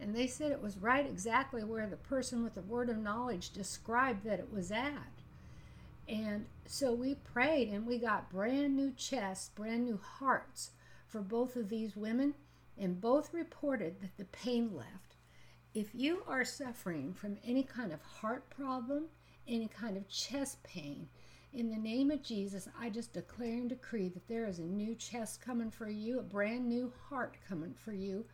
and they said it was right exactly where the person with the word of knowledge described that it was at. And so we prayed and we got brand new chests, brand new hearts for both of these women, and both reported that the pain left. If you are suffering from any kind of heart problem, any kind of chest pain, in the name of Jesus, I just declare and decree that there is a new chest coming for you, a brand new heart coming for you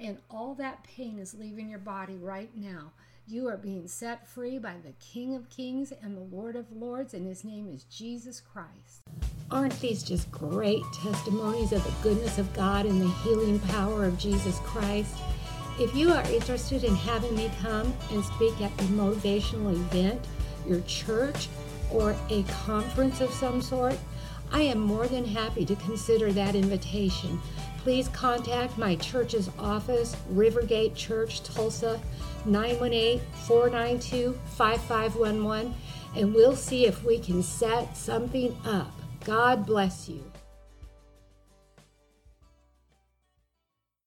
and all that pain is leaving your body right now. You are being set free by the King of Kings and the Lord of Lords, and his name is Jesus Christ. Aren't these just great testimonies of the goodness of God and the healing power of Jesus Christ? If you are interested in having me come and speak at a motivational event, your church, or a conference of some sort, I am more than happy to consider that invitation please contact my church's office, Rivergate Church, Tulsa, 918 492 5511, and we'll see if we can set something up. God bless you.